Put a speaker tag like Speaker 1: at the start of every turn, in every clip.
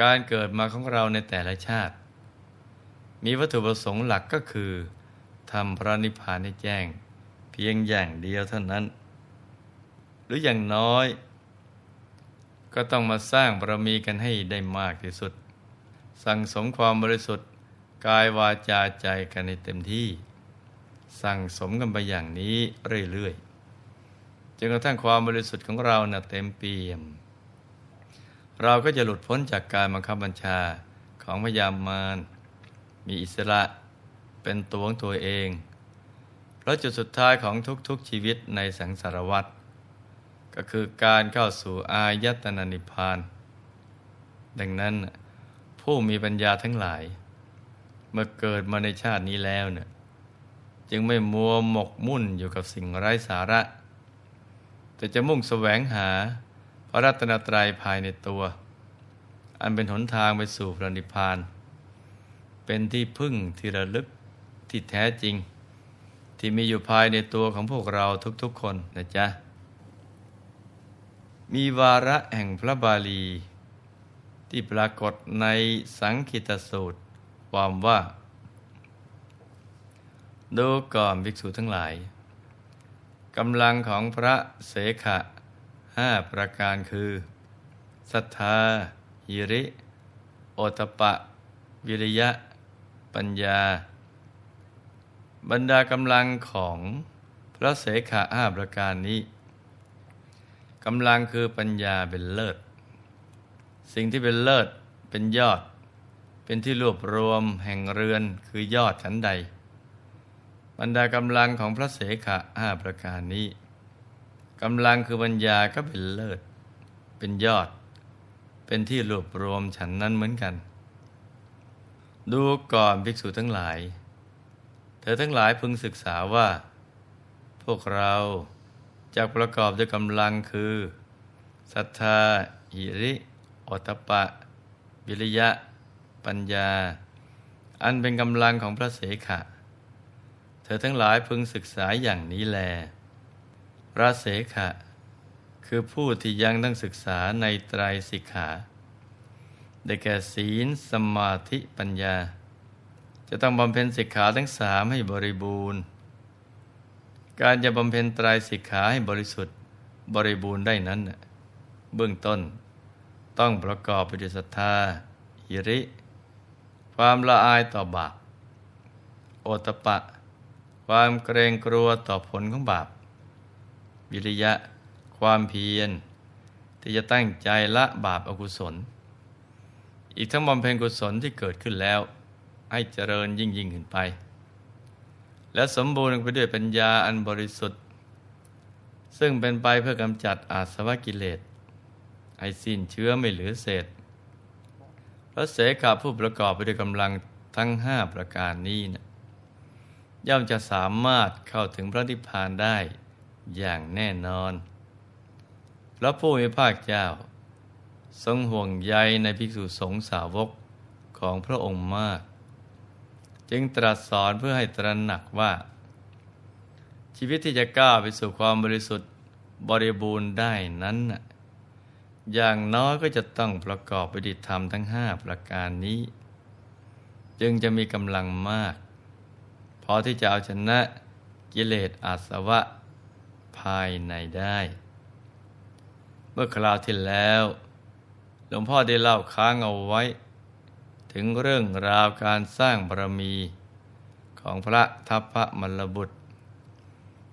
Speaker 1: การเกิดมาของเราในแต่ละชาติ มีวัตถุประสงค์หลักก็คือทำพระนิพพานให้แจ้ง เพียงอย่างเดียวเท่านั้น หรืออย่างน้อย ก็ต้องมาสร้างบารมีกันให้ได้มากที่สุด สั่งสมความบริสุทธิ์กายวาจาใจกันในเต็มที่ สั่งสมกันไปอย่างนี้เรื่อยๆจนกระทั่งความบริสุทธิ์ของเรานะ่ะเต็มเปี่ยม เราก็จะหลุดพ้นจากการบังคับบัญชาของพยามาร มีอิสระเป็นตัวของตัวเองเพราะจุดสุดท้ายของทุกๆชีวิตในสังสารวัฏก็คือการเข้าสู่อายตนะนิพพาน ดังนั้นผู้มีปัญญาทั้งหลาย เมื่อเกิดมาในชาตินี้แล้วเนี่ยจึงไม่มัวหมกมุ่นอยู่กับสิ่งไร้สาระ แต่จะมุ่งแสวงหา ระรัตนตรัยภายในตัว อันเป็นหนทางไปสู่พระนิพพาน เป็นที่พึ่งที่ระลึกที่แท้จริง ที่มีอยู่ภายในตัวของพวกเราทุกๆคนนะจ๊ะ มีวาระแห่งพระบาลี ที่ปรากฏในสังคิตสูตร ความว่า ดูก่อนภิกษุทั้งหลายกำลังของพระเสขะ ห้าประการคือศรัทธาหิริ โอตปะ วิริยะ ปัญญา บรรดากำลังของพระเสขะห้าประการนี้กำลังคือปัญญาเป็นเลิศ สิ่งที่เป็นเลิศเป็นยอด เป็นที่รวบรวมแห่งเรือนคือยอดชั้นใด บรรดากำลังของพระเสขะห้าประการนี้ กำลังคือปัญญาก็เป็นเลิศ เป็นยอด เป็นที่รวบรวมฉันนั้นเหมือนกัน ดูก่อนภิกษุทั้งหลาย เธอทั้งหลายพึงศึกษาว่า พวกเราจะประกอบด้วยกำลังคือศรัทธาหิริอตปะ วิริยะ ปัญญา อันเป็นกำลังของพระเสขะ เธอทั้งหลายพึงศึกษาอย่างนี้แล พระเสขะ คือผู้ที่ยังต้องศึกษาในไตรสิกขา ได้แก่ศีลสมาธิปัญญา จะต้องบำเพ็ญสิกขาทั้งสามให้บริบูรณ์ การจะบำเพ็ญไตรสิกขาให้บริสุทธิ์บริบูรณ์ได้นั้น เบื้องต้นต้องประกอบไปด้วยศรัทธาหิริ ความละอายต่อบาป โอตปะ ความเกรงกลัวต่อผลของบาป วิริยะ ความเพียร ที่จะตั้งใจละบาปอกุศล อีกทั้งบำเพ็ญกุศลที่เกิดขึ้นแล้ว ให้เจริญยิ่งยิ่งขึ้นไป และสมบูรณ์ไปด้วยปัญญาอันบริสุทธิ์ ซึ่งเป็นไปเพื่อกำจัดอาสวะกิเลสให้สิ้นเชื้อไม่เหลือเศษพระเสกาผู้ประกอบไปด้วยกำลังทั้งห้าประการนี้นะย่อมจะสามารถเข้าถึงพระนิพพานได้ อย่างแน่นอน พระผู้มีภาคเจ้า ทรงห่วงใยในภิกษุสงฆ์สาวกของพระองค์มาก จึงตรัสสอนเพื่อให้ตระหนักว่า ชีวิตที่จะก้าวไปสู่ความบริสุทธิ์บริบูรณ์ได้นั้น อย่างน้อยก็จะต้องประกอบไปด้วยธรรมทั้งห้าประการนี้ จึงจะมีกำลังมากพอที่จะเอาชนะกิเลสอาสวะ ภายในได้ เมื่อคราวที่แล้ว หลวงพ่อได้เล่าค้างเอาไว้ ถึงเรื่องราวการสร้างบารมีของพระทัพพระมลบุตร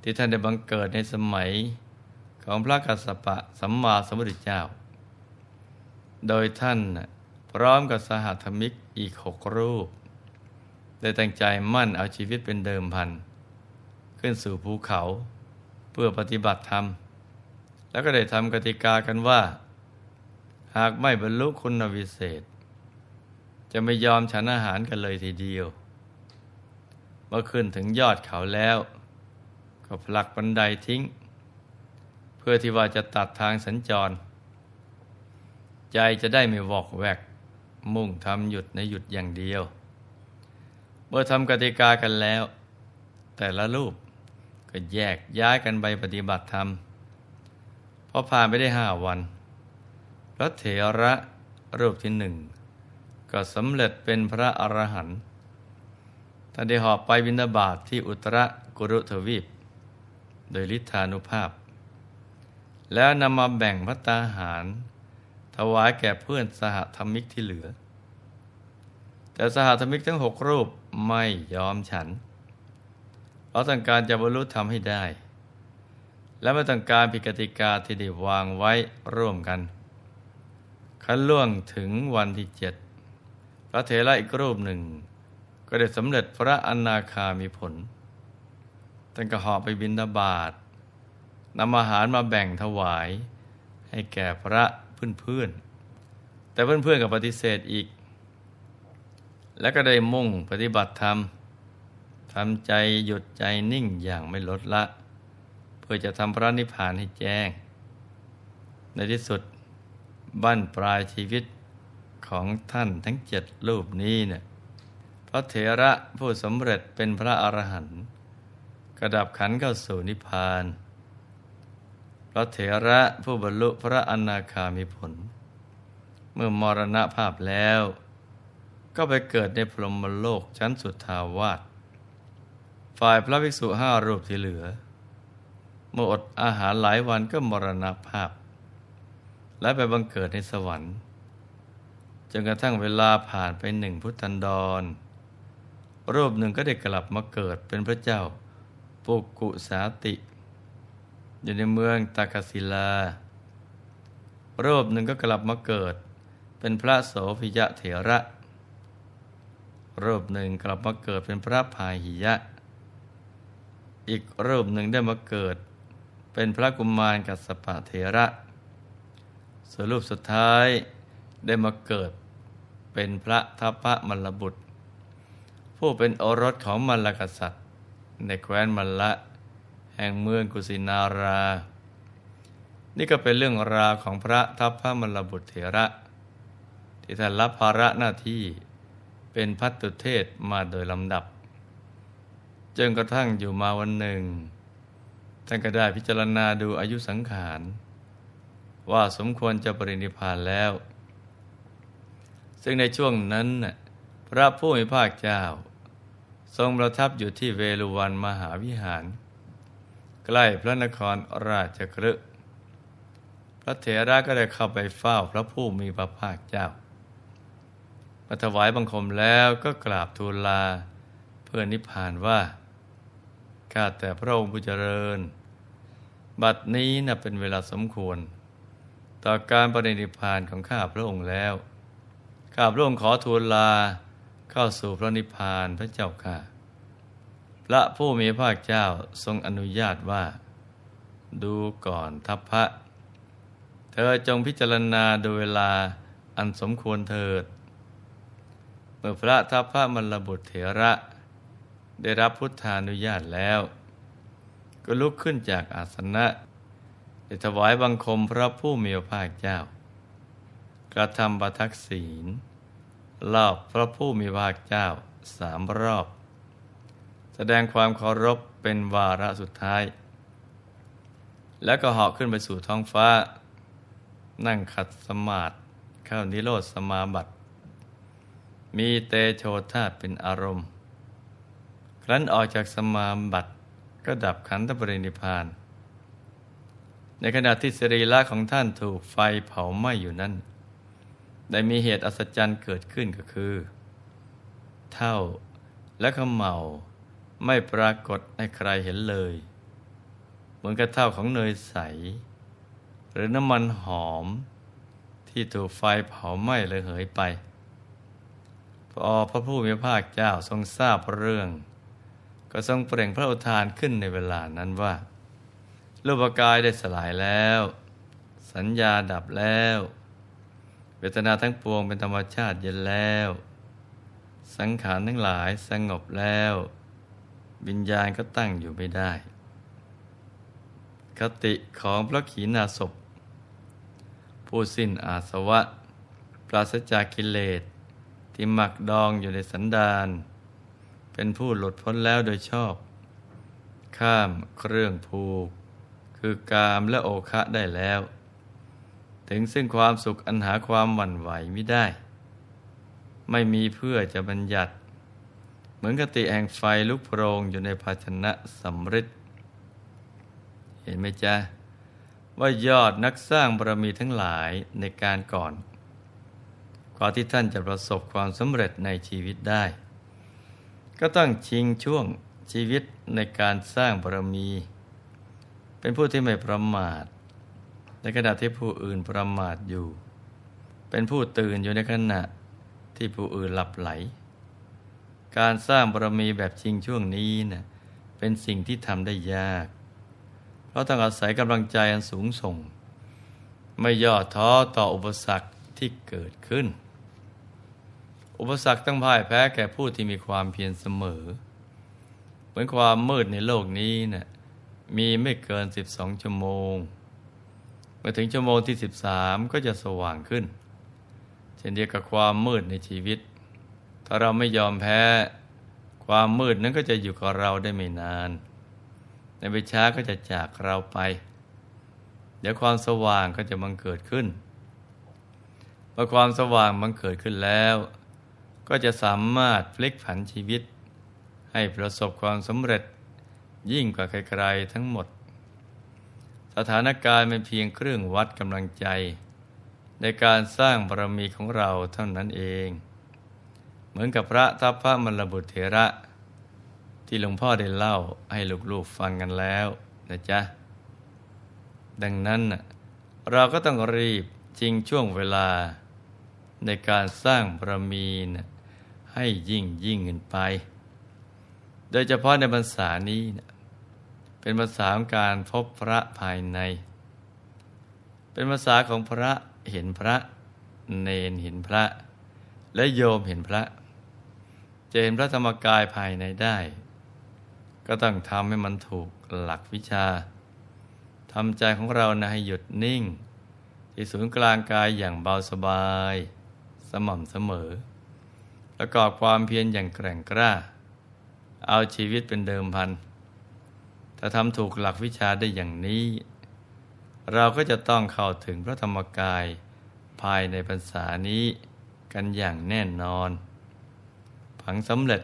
Speaker 1: ที่ท่านได้บังเกิดในสมัยของพระกัสสปะสัมมาสัมพุทธเจ้า โดยท่านพร้อมกับสหธรรมิกอีกหกรูป ได้ตั้งใจมั่นเอาชีวิตเป็นเดิมพัน ขึ้นสู่ภูเขา เพื่อปฏิบัติธรรม แล้วก็ได้ทำกติกากันว่า หากไม่บรรลุคุณวิเศษ จะไม่ยอมฉันอาหารกันเลยทีเดียว เมื่อขึ้นถึงยอดเขาแล้ว ก็ผลักบันไดทิ้ง เพื่อที่ว่าจะตัดทางสัญจร ใจจะได้ไม่วอกแวก มุ่งทำหยุดในหยุดอย่างเดียว เมื่อทำกติกากันแล้ว แต่ละรูป ก็แยกย้ายกันไปปฏิบัติธรรมพอผ่านไปได้ห้าวันพระเถระรูปที่หนึ่ง ก็สำเร็จเป็นพระอรหันต์ท่านได้หอบไปวินาบาตทที่อุตรกุรุทวีป โดยฤทธานุภาพ แล้วนำมาแบ่งพระตาหาร ถวายแก่เพื่อนสหธรรมิกที่เหลือ แต่สหธรรมิกทั้งหกรูปไม่ยอมฉัน เราต้องการจะบรรลุธรรมให้ได้ และไม่ต้องการผิดกติกาที่ได้วางไว้ร่วมกันขั้นล่วงถึงวันที่เจ็ดพระเถระอีกรูปหนึ่ง ก็ได้สำเร็จพระอนาคามีผลท่านก็หอบไปบินทบาทนำอาหารมาแบ่งถวาย ให้แก่พระเพื่อนๆแต่เพื่อนๆกับปฏิเสธอีก และก็ได้มุ่งปฏิบัติธรรม ทำใจหยุดใจนิ่งอย่างไม่ลดละ เพื่อจะทำพระนิพพานให้แจ้ง ในที่สุดบั้นปลายชีวิตของท่านทั้งเจ็ดรูปนี้เนี่ยพระเถระผู้สำเร็จเป็นพระอรหันต์กระดับขันเข้าสู่นิพพาน พระเถระผู้บรรลุพระอนาคามีผล เมื่อมรณภาพแล้ว ก็ไปเกิดในพรหมโลกชั้นสุดทาวาส ฝ่ายพระภิกษุห้ารูปที่เหลือ เมื่ออดอาหารหลายวันก็มรณภาพ และไปบังเกิดในสวรรค์จนกระทั่งเวลาผ่านไปหนึ่งพุทธันดร รูปหนึ่งก็ได้กลับมาเกิดเป็นพระเจ้าปุกุสาติ อยู่ในเมืองตากศิลา รูปหนึ่งก็กลับมาเกิด เป็นพระโสภิยะเถระ รูปหนึ่งกลับมาเกิดเป็นพระพาหิยะ อีกรูปหนึ่งได้มาเกิด เป็นพระกุมารกัสปะเถระ ส่วนรูปสุดท้ายได้มาเกิด เป็นพระทัพพระมลบุตร ผู้เป็นโอรสของมลกษัตริย์ ในแคว้นมลละ แห่งเมืองกุสินารา นี่ก็เป็นเรื่องราวของพระทัพพระมลบุตรเถระ ที่ท่านรับภาระหน้าที่เป็นพัตตุเทศมาโดยลำดับ จนกระทั่งอยู่มาวันหนึ่งท่านก็ได้พิจารณาดูอายุสังขาร ว่าสมควรจะปรินิพานแล้ว ซึ่งในช่วงนั้นพระผู้มีภาคเจ้า ทรงประทับอยู่ที่เวลุวันมหาวิหาร ใกล้พระนครราชกฤห์พระเถระก็ได้เข้าไปเฝ้าพระผู้มีพระภาคเจ้ามาถวายบังคมแล้วก็กราบทูลลา เพื่อนิพพานว่า ข้าแต่พระองค์ผู้เจริญ บัดนี้นะเป็นเวลาสมควร ต่อการปรินิพพานของข้าพระองค์แล้ว ข้าพระองค์ขอทูลลาเข้าสู่พระนิพพานพระเจ้าค่ะ พระผู้มีพระเจ้าทรงอนุญาตว่า ดูก่อนทัพพระ เธอจงพิจารณาดูเวลาอันสมควรเถิด เมื่อพระทัพพระมรบุตรเถระ ได้รับพุทธานุญาตแล้ว ก็ลุกขึ้นจากอาสนะได้ถวายบังคมพระผู้มีพระเจ้า กระทำประทักศีลรอบพระผู้มีพระเจ้าสามรอบ แสดงความเคารพเป็นวาระสุดท้าย แล้วก็เหาะขึ้นไปสู่ท้องฟ้า นั่งขัดสมาธิเข้านิโรธสมาบัติ มีเตโชธาเป็นอารมณ์ ครั้นออกจากสมาบัติก็ดับขันธปรินิพาน ในขณะที่สรีระของท่านถูกไฟเผาไหม้อยู่นั้น ได้มีเหตุอัศจรรย์เกิดขึ้นก็คือ เท่าและขมเหาไม่ปรากฏให้ใครเห็นเลย เหมือนกับเท่าของเนยใส หรือน้ำมันหอม ที่ถูกไฟเผาไหม้เลยเหยไปพอพระผู้มีพระเจ้าทรงทราบเรื่อง ก็ทรงเปล่งพระอุทานขึ้นในเวลานั้นว่ารูปกายได้สลายแล้ว สัญญาดับแล้ว เวทนาทั้งปวงเป็นธรรมชาติเย็นแล้ว สังขารทั้งหลายสงบแล้ว วิญญาณก็ตั้งอยู่ไม่ได้ คติของพระขีณาสพผู้สิ้นอาสวะ ปราศจากกิเลสที่หมักดองอยู่ในสันดาน เป็นผู้หลุดพ้นแล้วโดยชอบ ข้ามเครื่องผูก คือกามและโอคะได้แล้ว ถึงซึ่งความสุขอันหาความหวั่นไหวไม่ได้ ไม่มีเพื่อจะบัญญัติ เหมือนกติแห่งไฟลุกโพรงอยู่ในภาชนะสำริดเห็นไหมจ๊ะว่ายอดนักสร้างบารมีทั้งหลายในการก่อนกว่าที่ท่านจะประสบความสำเร็จในชีวิตได้ ก็ต้องชิงช่วงชีวิตในการสร้างบารมี เป็นผู้ที่ไม่ประมาท ในขณะที่ผู้อื่นประมาทอยู่ เป็นผู้ตื่นอยู่ในขณะที่ผู้อื่นหลับไหล การสร้างบารมีแบบชิงช่วงนี้นะ่ะเป็นสิ่งที่ทำได้ยาก เพราะต้องอาศัยกำลังใจอันสูงส่ง ไม่ย่อท้อต่ออุปสรรคที่เกิดขึ้น อุปสรรคต้องพ่ายแพ้แก่ผู้ที่มีความเพียรเสมอ เหมือนความมืดในโลกนี้นะ่ะมีไม่เกิน 12 ชั่วโมง เมื่อถึงชั่วโมงที่ 13 ก็จะสว่างขึ้น เช่นเดียวกับความมืดในชีวิต ถ้าเราไม่ยอมแพ้ ความมืดนั้นก็จะอยู่กับเราได้ไม่นาน ในไปช้าก็จะจากเราไป เดี๋ยวความสว่างก็จะบังเกิดขึ้นเมื่อความสว่างบังเกิดขึ้นแล้ว ก็จะสามารถพลิกผันชีวิต ให้ประสบความสำเร็จยิ่งกว่าใครๆทั้งหมด สถานการณ์เป็นเพียงเครื่องวัดกำลังใจ ในการสร้างบารมีของเราเท่านั้นเอง เหมือนกับพระทัพพระมรบุตรเถระ ที่หลวงพ่อได้เล่าให้ลูกๆฟังกันแล้วนะจ๊ะ ดังนั้นเราก็ต้องรีบจริงช่วงเวลาในการสร้างบารมีนะ ให้ยิ่งยิ่งขึ้นไป โดยเฉพาะในภาษานี้นะเป็นภาษาของการพบพระภายใน เป็นภาษาของพระเห็นพระ เนนเห็นพระ และโยมเห็นพระ จะเห็นพระธรรมกายภายในได้ ก็ต้องทำให้มันถูกหลักวิชาทำใจของเรานะให้หยุดนิ่ง ที่ศูนย์กลางกายอย่างเบาสบาย สม่ำเสมอ ประกอบความเพียรอย่างแกร่งกล้า เอาชีวิตเป็นเดิมพัน ถ้าทำถูกหลักวิชาได้อย่างนี้ เราก็จะต้องเข้าถึงพระธรรมกายภายในพรรษานี้กันอย่างแน่นอน ผังสำเร็จ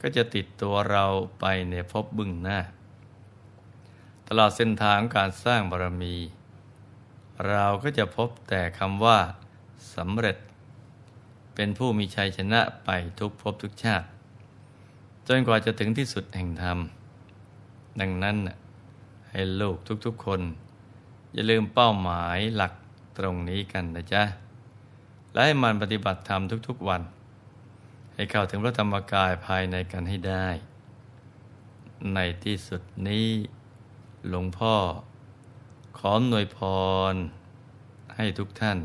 Speaker 1: ก็จะติดตัวเราไปในภพบึ้งหน้า ตลอดเส้นทางการสร้างบารมี เราก็จะพบแต่คำว่าสำเร็จ เป็นผู้มีชัยชนะไปทุกภพทุกชาติ จนกว่าจะถึงที่สุดแห่งธรรม ดังนั้นให้ลูกทุกๆคน อย่าลืมเป้าหมายหลักตรงนี้กันนะจ๊ะ และให้มันปฏิบัติธรรมทุกๆวัน ให้เข้าถึงพระธรรมกายภายในกันให้ได้ ในที่สุดนี้หลวงพ่อ ขอหน่วยพร ให้ทุกท่าน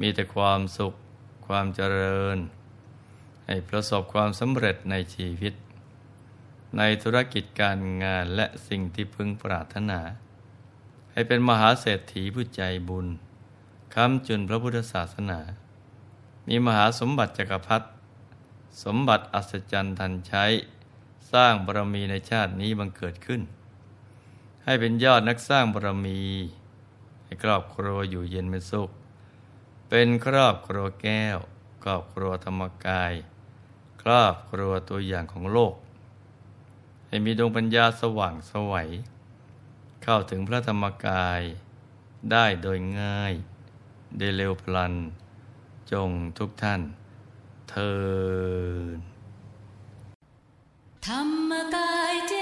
Speaker 1: มีแต่ความสุข ความเจริญ ให้ประสบความสำเร็จในชีวิต ในธุรกิจการงานและสิ่งที่พึงปรารถนา ให้เป็นมหาเศรษฐีผู้ใจบุญคำจุนพระพุทธศาสนา มีมหาสมบัติจักรพรรดิสมบัติอัศจรรย์ทันใช้ สร้างบารมีในชาตินี้บังเกิดขึ้น ให้เป็นยอดนักสร้างบารมี ให้ครอบครัวอยู่เย็นเป็นสุข เป็นครอบครัวแก้ว ครอบครัวธรรมกาย ครอบครัวตัวอย่างของโลก ให้มีดวงปัญญาสว่างสวัย เข้าถึงพระธรรมกาย ได้โดยง่าย ได้เร็วพลัน จงทุกท่านเธอ
Speaker 2: ธรรมกายเจ